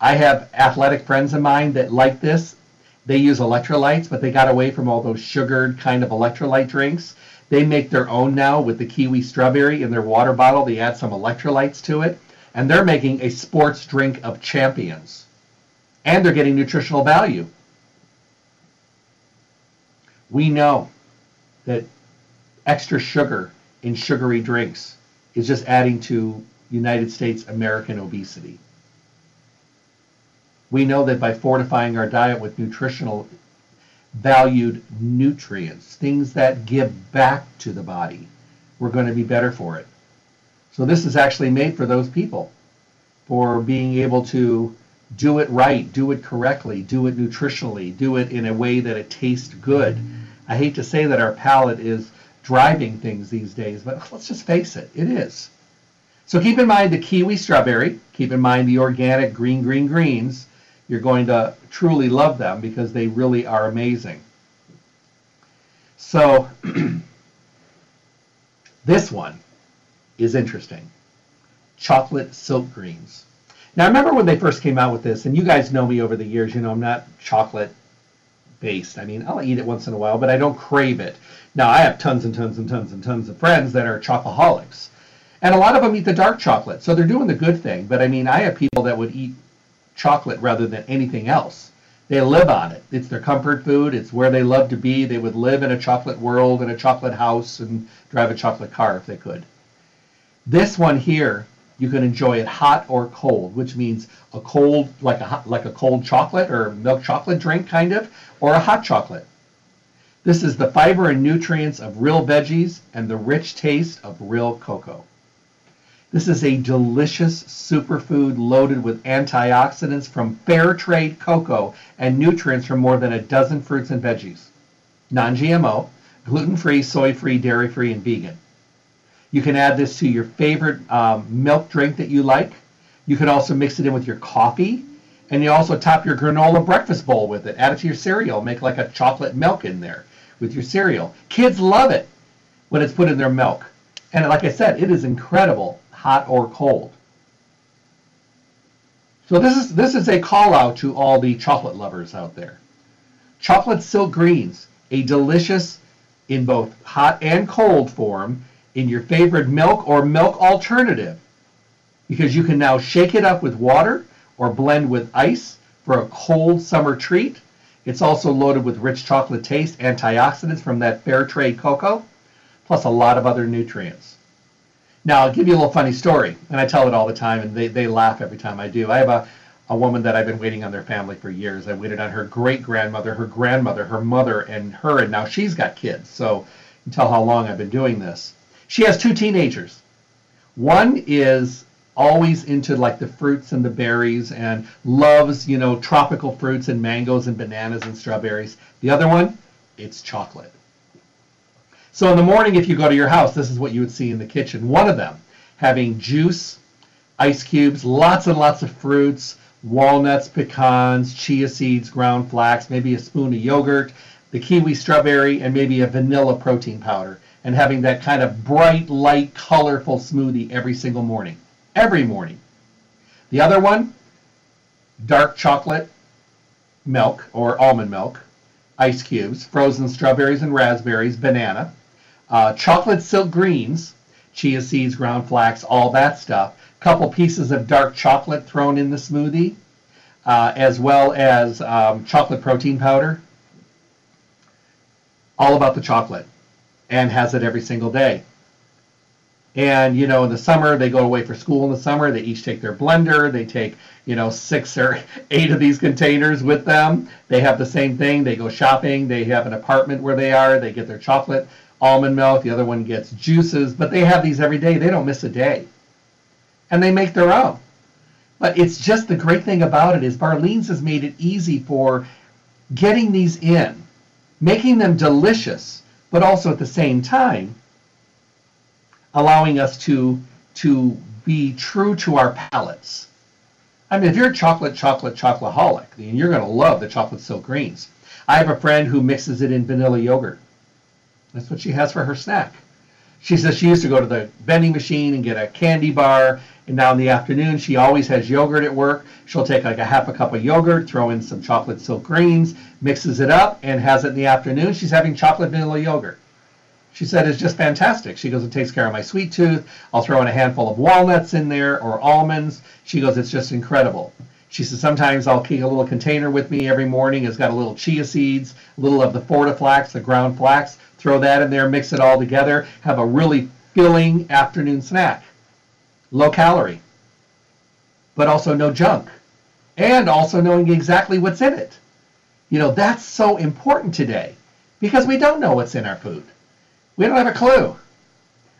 I have athletic friends of mine that like this. They use electrolytes, but they got away from all those sugared kind of electrolyte drinks. They make their own now with the kiwi strawberry in their water bottle. They add some electrolytes to it, and they're making a sports drink of champions. And they're getting nutritional value. We know that extra sugar in sugary drinks is just adding to United States American obesity. We know that by fortifying our diet with nutritional valued nutrients, things that give back to the body, we're going to be better for it. So this is actually made for those people, for being able to do it right, do it correctly, do it nutritionally, do it in a way that it tastes good. I hate to say that our palate is driving things these days, but <laughs> let's just face it, it is. So keep in mind the kiwi strawberry, keep in mind the organic green, green, greens. You're going to truly love them because they really are amazing. So <clears throat> this one is interesting. Chocolate silk greens. Now, I remember when they first came out with this, and you guys know me over the years, you know, I'm not chocolate I mean, I'll eat it once in a while, but I don't crave it. Now, I have tons and tons and tons and tons of friends that are chocoholics. And a lot of them eat the dark chocolate, so they're doing the good thing. But I mean, I have people that would eat chocolate rather than anything else. They live on it. It's their comfort food. It's where they love to be. They would live in a chocolate world, in a chocolate house, and drive a chocolate car if they could. This one here you can enjoy it hot or cold, which means a cold, like a hot, like a cold chocolate or milk chocolate drink, kind of, or a hot chocolate. This is the fiber and nutrients of real veggies and the rich taste of real cocoa. This is a delicious superfood loaded with antioxidants from fair trade cocoa and nutrients from more than a dozen fruits and veggies. Non GMO, gluten free, soy free, dairy free, and vegan. You can add this to your favorite um, milk drink that you like. You can also mix it in with your coffee. And you also top your granola breakfast bowl with it. Add it to your cereal. Make like a chocolate milk in there with your cereal. Kids love it when it's put in their milk. And like I said, it is incredible, hot or cold. So this is this is a call out to all the chocolate lovers out there. Chocolate silk greens, a delicious in both hot and cold form in your favorite milk or milk alternative because you can now shake it up with water or blend with ice for a cold summer treat. It's also loaded with rich chocolate taste, antioxidants from that fair trade cocoa, plus a lot of other nutrients. Now, I'll give you a little funny story, and I tell it all the time, and they, they laugh every time I do. I have a, a woman that I've been waiting on their family for years. I waited on her great grandmother, her grandmother, her mother, and her, and now she's got kids. So you can tell how long I've been doing this. She has two teenagers. One is always into like the fruits and the berries and loves, you know, tropical fruits and mangoes and bananas and strawberries. The other one, it's chocolate. So in the morning, if you go to your house, this is what you would see in the kitchen. One of them having juice, ice cubes, lots and lots of fruits, walnuts, pecans, chia seeds, ground flax, maybe a spoon of yogurt, the kiwi strawberry, and maybe a vanilla protein powder and having that kind of bright, light, colorful smoothie every single morning. Every morning. The other one, dark chocolate milk or almond milk, ice cubes, frozen strawberries and raspberries, banana, uh, chocolate silk greens, chia seeds, ground flax, all that stuff. Couple pieces of dark chocolate thrown in the smoothie, uh, as well as um, chocolate protein powder. All about the chocolate and has it every single day. And you know, in the summer they go away for school in the summer. They each take their blender. They take you know six or <laughs> eight of these containers with them. They have the same thing. They go shopping. They have an apartment where they are. They get their chocolate, almond milk. The other one gets juices. But they have these every day. They don't miss a day, and they make their own. But it's just the great thing about it is Barlean's has made it easy for getting these in, making them delicious but also at the same time allowing us to to be true to our palates. I mean, if you're a chocolate, chocolate, chocoholic, then you're going to love the chocolate silk greens. I have a friend who mixes it in vanilla yogurt. That's what she has for her snack. She says she used to go to the vending machine and get a candy bar, and now in the afternoon she always has yogurt at work. She'll take like a half a cup of yogurt, throw in some chocolate silk greens, mixes it up, and has it in the afternoon. She's having chocolate vanilla yogurt. She said it's just fantastic. She goes, it takes care of my sweet tooth. I'll throw in a handful of walnuts in there or almonds. She goes, it's just incredible. She says sometimes I'll keep a little container with me every morning. It's got a little chia seeds, a little of the Forti-Flax, the ground flax. Throw that in there, mix it all together, have a really filling afternoon snack low calorie, but also no junk, and also knowing exactly what's in it. You know, that's so important today because we don't know what's in our food. We don't have a clue.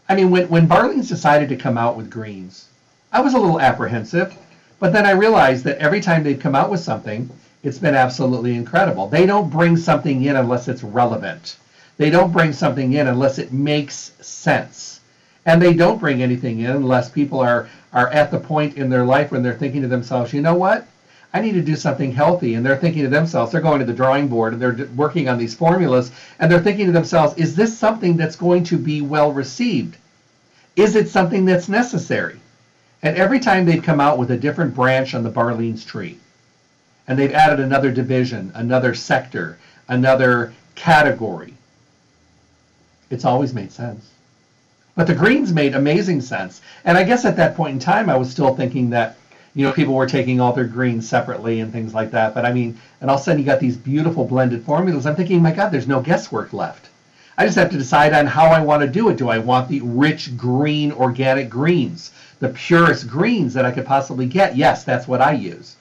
I mean, when, when Barlean's decided to come out with greens, I was a little apprehensive, but then I realized that every time they've come out with something, it's been absolutely incredible. They don't bring something in unless it's relevant. They don't bring something in unless it makes sense. And they don't bring anything in unless people are, are at the point in their life when they're thinking to themselves, you know what? I need to do something healthy. And they're thinking to themselves, they're going to the drawing board and they're working on these formulas and they're thinking to themselves, is this something that's going to be well received? Is it something that's necessary? And every time they've come out with a different branch on the Barlean's tree, and they've added another division, another sector, another category, it's always made sense. But the greens made amazing sense. And I guess at that point in time, I was still thinking that, you know, people were taking all their greens separately and things like that. But I mean, and all of a sudden you got these beautiful blended formulas. I'm thinking, my God, there's no guesswork left. I just have to decide on how I want to do it. Do I want the rich green organic greens, the purest greens that I could possibly get? Yes, that's what I use.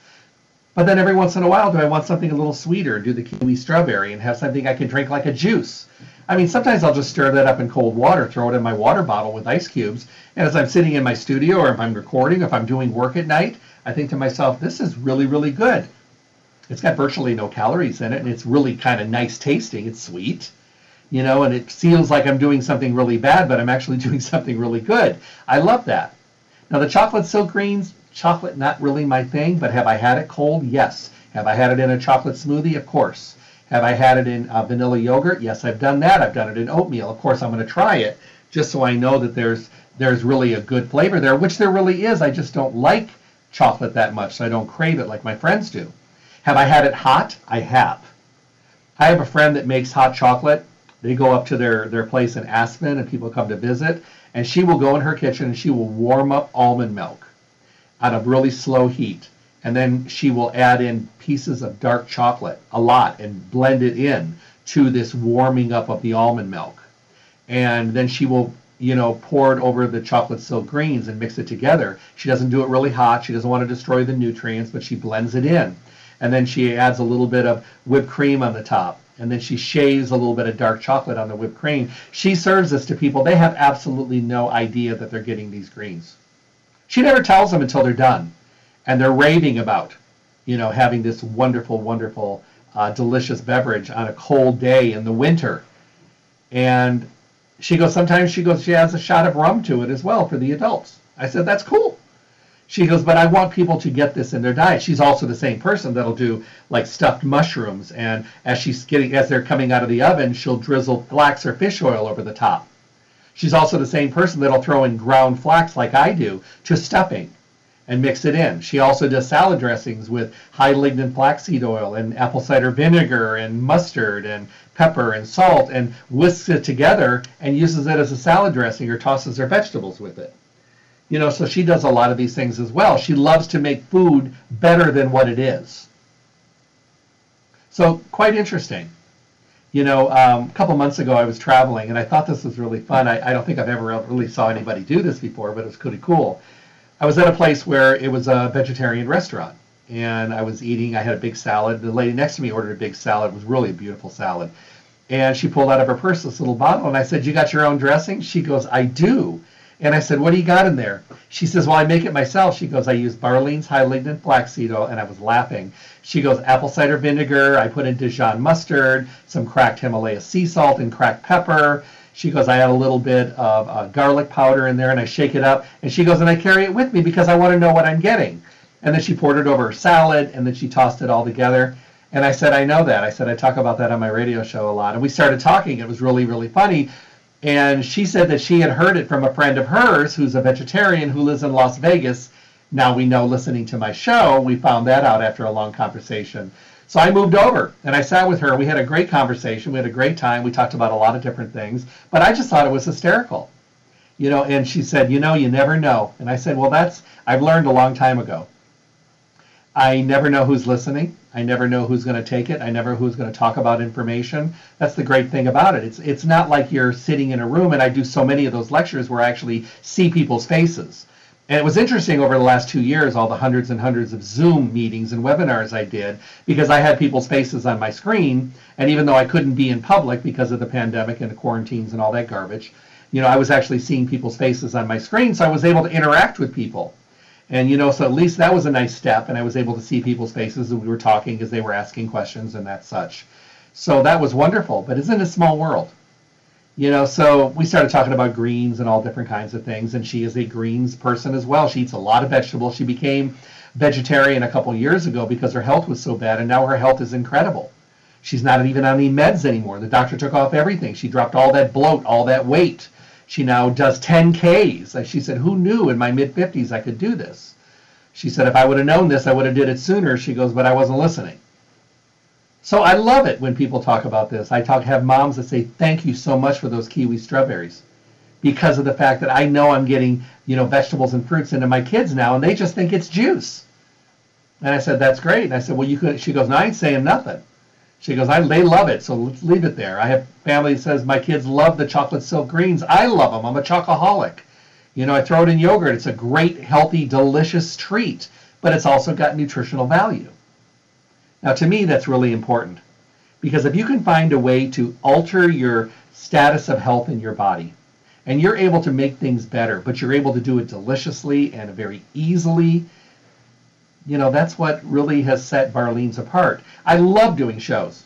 But then every once in a while, do I want something a little sweeter? Do the kiwi strawberry and have something I can drink like a juice? I mean, sometimes I'll just stir that up in cold water, throw it in my water bottle with ice cubes, and as I'm sitting in my studio or if I'm recording, if I'm doing work at night, I think to myself, this is really, really good. It's got virtually no calories in it, and it's really kind of nice tasting. It's sweet you know, and it feels like I'm doing something really bad, but I'm actually <laughs> doing something really good. I love that. Now the chocolate silk greens, chocolate not really my thing, but have I had it cold? Yes. Have I had it in a chocolate smoothie? Of course. Have I had it in uh, vanilla yogurt? Yes, I've done that. I've done it in oatmeal. Of course, I'm going to try it just so I know that there's there's really a good flavor there, which there really is. I just don't like chocolate that much, so I don't crave it like my friends do. Have I had it hot? I have. I have a friend that makes hot chocolate they go up to their, their place in Aspen and people come to visit. And she will go in her kitchen and she will warm up almond milk at a really slow heat. And then she will add in pieces of dark chocolate, a lot, and blend it in to this warming up of the almond milk. And then she will, you know, pour it over the chocolate silk greens and mix it together. She doesn't do it really hot. She doesn't want to destroy the nutrients, but she blends it in. And then she adds a little bit of whipped cream on the top and then she shaves a little bit of dark chocolate on the whipped cream. She serves this to people. They have absolutely no idea that they're getting these greens. She never tells them until they're done, and they're raving about, you know, having this wonderful, wonderful, uh, delicious beverage on a cold day in the winter. And she goes, sometimes she goes, she has a shot of rum to it as well for the adults. I said, that's cool. She goes, but I want people to get this in their diet. She's also the same person that'll do like stuffed mushrooms, and as she's getting as they're coming out of the oven, she'll drizzle flax or fish oil over the top. She's also the same person that'll throw in ground flax like I do to stuffing and mix it in. She also does salad dressings with high lignin flaxseed oil and apple cider vinegar and mustard and pepper and salt and whisks it together and uses it as a salad dressing or tosses her vegetables with it. You know, so she does a lot of these things as well. She loves to make food better than what it is. So quite interesting. You know, um, a couple months ago I was traveling and I thought this was really fun. I, I don't think I've ever really saw anybody do this before, but it was pretty cool. I was at a place where it was a vegetarian restaurant and I was eating. I had a big salad. The lady next to me ordered a big salad. It was really a beautiful salad. And she pulled out of her purse this little bottle and I said, you got your own dressing? She goes, I do. And I said, what do you got in there? She says, well, I make it myself. She goes, I use Barlean's high lignin flaxseed oil. And I was laughing. She goes, apple cider vinegar. I put in Dijon mustard, some cracked Himalaya sea salt and cracked pepper. She goes, I add a little bit of uh, garlic powder in there and I shake it up. And she goes, and I carry it with me because I want to know what I'm getting. And then she poured it over her salad and then she tossed it all together. And I said, I know that. I said, I talk about that on my radio show a lot. And we started talking. It was really, really funny and she said that she had heard it from a friend of hers who's a vegetarian who lives in Las Vegas. Now we know listening to my show, we found that out after a long conversation. So I moved over and I sat with her. We had a great conversation. We had a great time. We talked about a lot of different things, but I just thought it was hysterical. You know, and she said, "You know, you never know." And I said, "Well, that's I've learned a long time ago. I never know who's listening. I never know who's going to take it. I never know who's going to talk about information. That's the great thing about it. It's it's not like you're sitting in a room and I do so many of those lectures where I actually see people's faces. And it was interesting over the last two years, all the hundreds and hundreds of Zoom meetings and webinars I did, because I had people's faces on my screen. And even though I couldn't be in public because of the pandemic and the quarantines and all that garbage, you know, I was actually seeing people's faces on my screen. So I was able to interact with people. And, you know, so at least that was a nice step. And I was able to see people's faces and we were talking as they were asking questions and that such. So that was wonderful. But isn't a small world? You know, so we started talking about greens and all different kinds of things. And she is a greens person as well. She eats a lot of vegetables. She became vegetarian a couple years ago because her health was so bad, and now her health is incredible. She's not even on any meds anymore. The doctor took off everything. She dropped all that bloat, all that weight. She now does 10Ks. She said, who knew in my mid 50s I could do this? She said, if I would have known this, I would have did it sooner. She goes, but I wasn't listening. So I love it when people talk about this. I talk have moms that say, "Thank you so much for those kiwi strawberries." Because of the fact that I know I'm getting, you know, vegetables and fruits into my kids now and they just think it's juice. And I said, "That's great." And I said, "Well, you could." She goes, "No, I ain't saying nothing." She goes, I, they love it, so let's leave it there. I have family that says my kids love the chocolate silk greens. I love them. I'm a chocoholic. You know, I throw it in yogurt. It's a great, healthy, delicious treat, but it's also got nutritional value. Now, to me, that's really important because if you can find a way to alter your status of health in your body and you're able to make things better, but you're able to do it deliciously and very easily, you know, that's what really has set Barleans apart. I love doing shows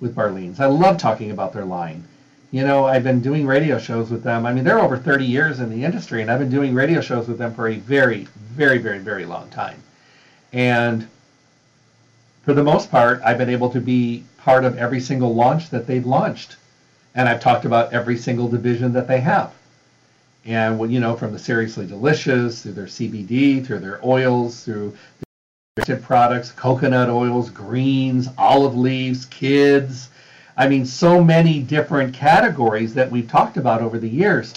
with Barleans. I love talking about their line. You know, I've been doing radio shows with them. I mean, they're over 30 years in the industry, and I've been doing radio shows with them for a very, very, very, very long time. And for the most part, I've been able to be part of every single launch that they've launched. And I've talked about every single division that they have. And, you know, from the Seriously Delicious, through their CBD, through their oils, through products, coconut oils, greens, olive leaves, kids. I mean, so many different categories that we've talked about over the years.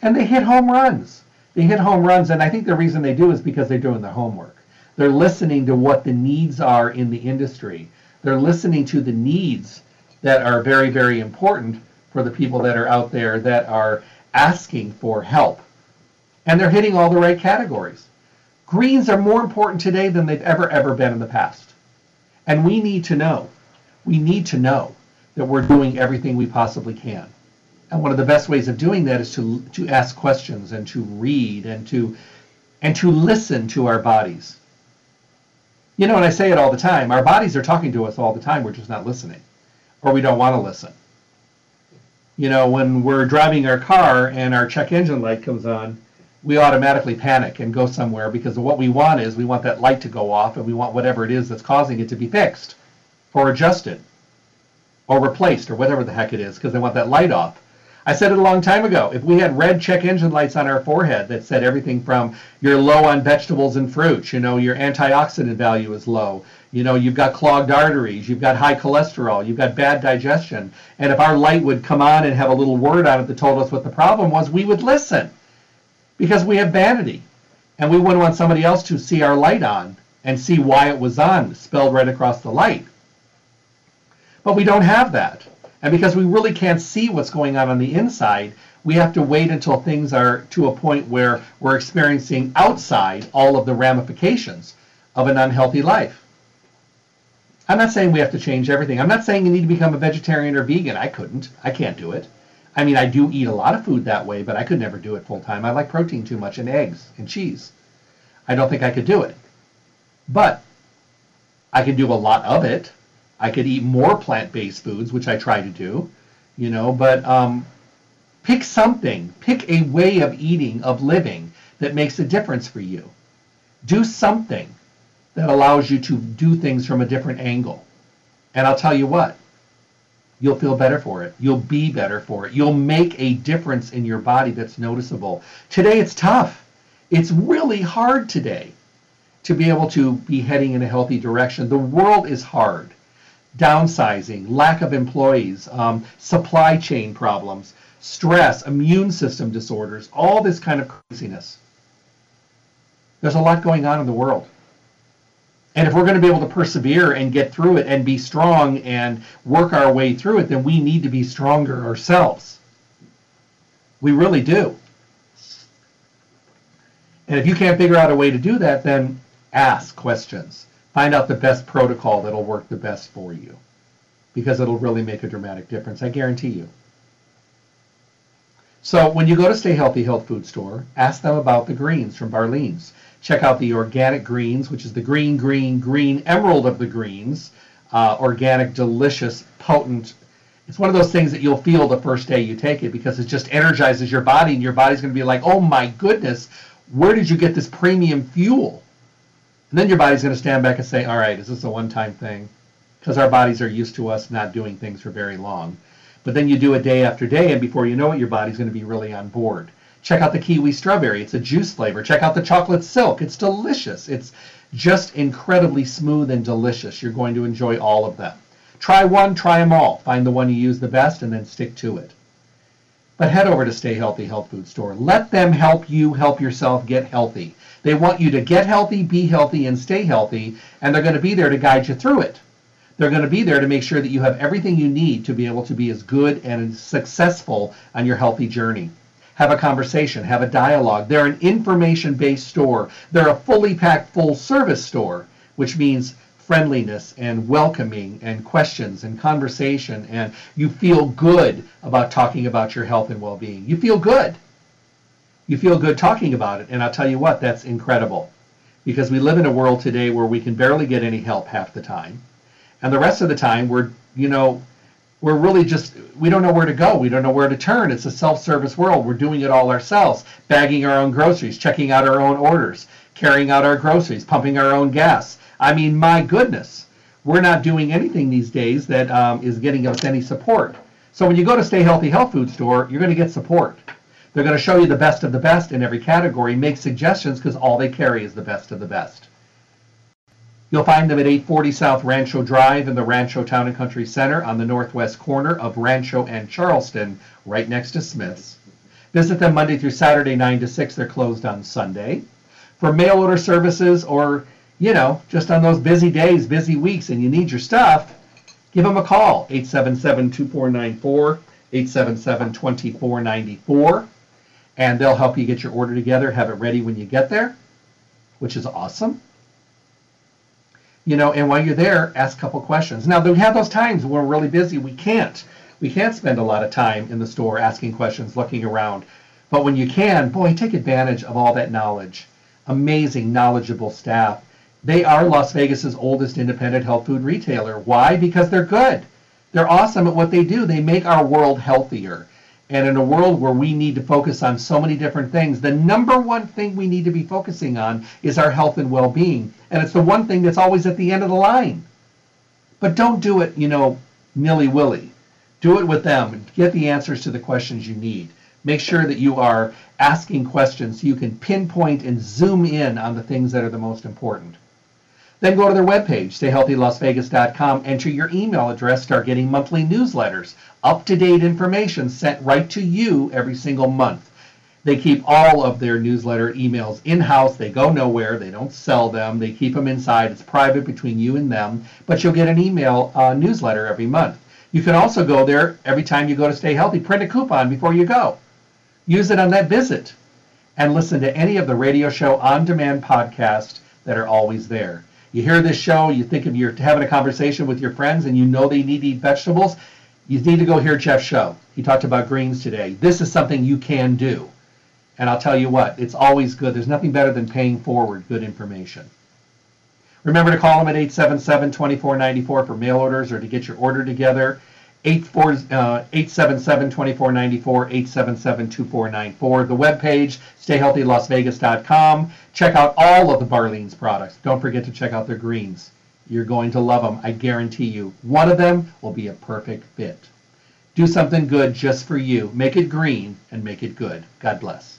And they hit home runs. They hit home runs. And I think the reason they do is because they're doing their homework. They're listening to what the needs are in the industry. They're listening to the needs that are very, very important for the people that are out there that are asking for help. And they're hitting all the right categories. Greens are more important today than they've ever, ever been in the past. And we need to know. We need to know that we're doing everything we possibly can. And one of the best ways of doing that is to, to ask questions and to read and to and to listen to our bodies. You know, and I say it all the time, our bodies are talking to us all the time, we're just not listening. Or we don't want to listen. You know, when we're driving our car and our check engine light comes on, we automatically panic and go somewhere because what we want is we want that light to go off and we want whatever it is that's causing it to be fixed or adjusted or replaced or whatever the heck it is because they want that light off. I said it a long time ago. If we had red check engine lights on our forehead that said everything from you're low on vegetables and fruits, you know, your antioxidant value is low, you know, you've got clogged arteries, you've got high cholesterol, you've got bad digestion, and if our light would come on and have a little word on it that told us what the problem was, we would listen because we have vanity and we wouldn't want somebody else to see our light on and see why it was on spelled right across the light. But we don't have that. And because we really can't see what's going on on the inside, we have to wait until things are to a point where we're experiencing outside all of the ramifications of an unhealthy life. I'm not saying we have to change everything. I'm not saying you need to become a vegetarian or vegan. I couldn't. I can't do it. I mean, I do eat a lot of food that way, but I could never do it full time. I like protein too much and eggs and cheese. I don't think I could do it. But I could do a lot of it. I could eat more plant-based foods, which I try to do, you know, but um, pick something, pick a way of eating, of living that makes a difference for you. Do something that allows you to do things from a different angle. And I'll tell you what, you'll feel better for it. You'll be better for it. You'll make a difference in your body that's noticeable. Today it's tough. It's really hard today to be able to be heading in a healthy direction. The world is hard downsizing, lack of employees, um, supply chain problems, stress, immune system disorders, all this kind of craziness. There's a lot going on in the world. And if we're going to be able to persevere and get through it and be strong and work our way through it, then we need to be stronger ourselves. We really do. And if you can't figure out a way to do that, then ask questions. Find out the best protocol that'll work the best for you because it'll really make a dramatic difference. I guarantee you. So when you go to Stay Healthy Health Food Store, ask them about the greens from Barlean's. Check out the organic greens, which is the green, green, green emerald of the greens. Uh, organic, delicious, potent. It's one of those things that you'll feel the first day you take it because it just energizes your body, and your body's going to be like, oh my goodness, where did you get this premium fuel? And then your body's going to stand back and say, all right, is this a one time thing? Because our bodies are used to us not doing things for very long. But then you do it day after day, and before you know it, your body's going to be really on board. Check out the kiwi strawberry. It's a juice flavor. Check out the chocolate silk. It's delicious. It's just incredibly smooth and delicious. You're going to enjoy all of them. Try one, try them all. Find the one you use the best and then stick to it. But head over to Stay Healthy Health Food Store. Let them help you help yourself get healthy. They want you to get healthy, be healthy, and stay healthy, and they're going to be there to guide you through it. They're going to be there to make sure that you have everything you need to be able to be as good and successful on your healthy journey. Have a conversation, have a dialogue. They're an information based store. They're a fully packed full service store, which means friendliness and welcoming and questions and conversation. And you feel good about talking about your health and well being. You feel good. You feel good talking about it. And I'll tell you what, that's incredible because we live in a world today where we can barely get any help half the time and the rest of the time we're you know we're really just we don't know where to go. We don't know where to turn. It's a self-service world. We're doing it all ourselves bagging our own groceries checking out our own orders carrying out our groceries pumping our own gas. I mean my goodness we're not doing anything these days that um, is getting us any support. So when you go to stay healthy health food store you're going to get support. They're going to show you the best of the best in every category make suggestions because all they carry is the best of the best You'll find them at 840 South Rancho Drive in the Rancho Town and Country Center on the northwest corner of Rancho and Charleston, right next to Smith's. Visit them Monday through Saturday, 9 to 6. They're closed on Sunday. For mail order services or, you know, just on those busy days, busy weeks, and you need your stuff, give them a call 877 2494, 877 2494, and they'll help you get your order together, have it ready when you get there, which is awesome you know, and while you're there, ask a couple questions. Now, we have those times we're really busy. We can't. We can't spend a lot of time in the store asking questions, looking around. But when you can, boy, take advantage of all that knowledge. Amazing, knowledgeable staff. They are Las Vegas's oldest independent health food retailer. Why? Because they're good. They're awesome at what they do. They make our world healthier. And in a world where we need to focus on so many different things, the number one thing we need to be focusing on is our health and well being. And it's the one thing that's always at the end of the line. But don't do it, you know, nilly willy. Do it with them. Get the answers to the questions you need. Make sure that you are asking questions so you can pinpoint and zoom in on the things that are the most important. Then go to their webpage, stayhealthylasvegas.com, enter your email address, start getting monthly newsletters, up to date information sent right to you every single month. They keep all of their newsletter emails in house. They go nowhere. They don't sell them. They keep them inside. It's private between you and them, but you'll get an email uh, newsletter every month. You can also go there every time you go to Stay Healthy, print a coupon before you go. Use it on that visit and listen to any of the radio show on demand podcasts that are always there. You hear this show, you think of you're having a conversation with your friends and you know they need to eat vegetables, you need to go hear Jeff's show. He talked about greens today. This is something you can do. And I'll tell you what, it's always good. There's nothing better than paying forward good information. Remember to call them at 877-2494 for mail orders or to get your order together. 877-2494, 877-2494. Uh, the webpage, stayhealthylasvegas.com. Check out all of the Barlean's products. Don't forget to check out their greens. You're going to love them, I guarantee you. One of them will be a perfect fit. Do something good just for you. Make it green and make it good. God bless.